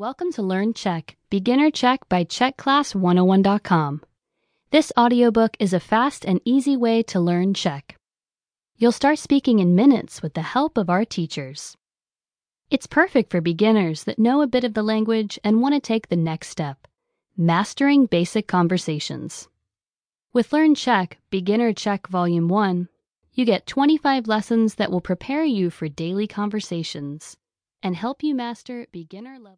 Welcome to Learn Czech, Beginner Czech by CzechClass101.com. This audiobook is a fast and easy way to learn Czech. You'll start speaking in minutes with the help of our teachers. It's perfect for beginners that know a bit of the language and want to take the next step mastering basic conversations. With Learn Czech, Beginner Czech Volume 1, you get 25 lessons that will prepare you for daily conversations and help you master beginner level.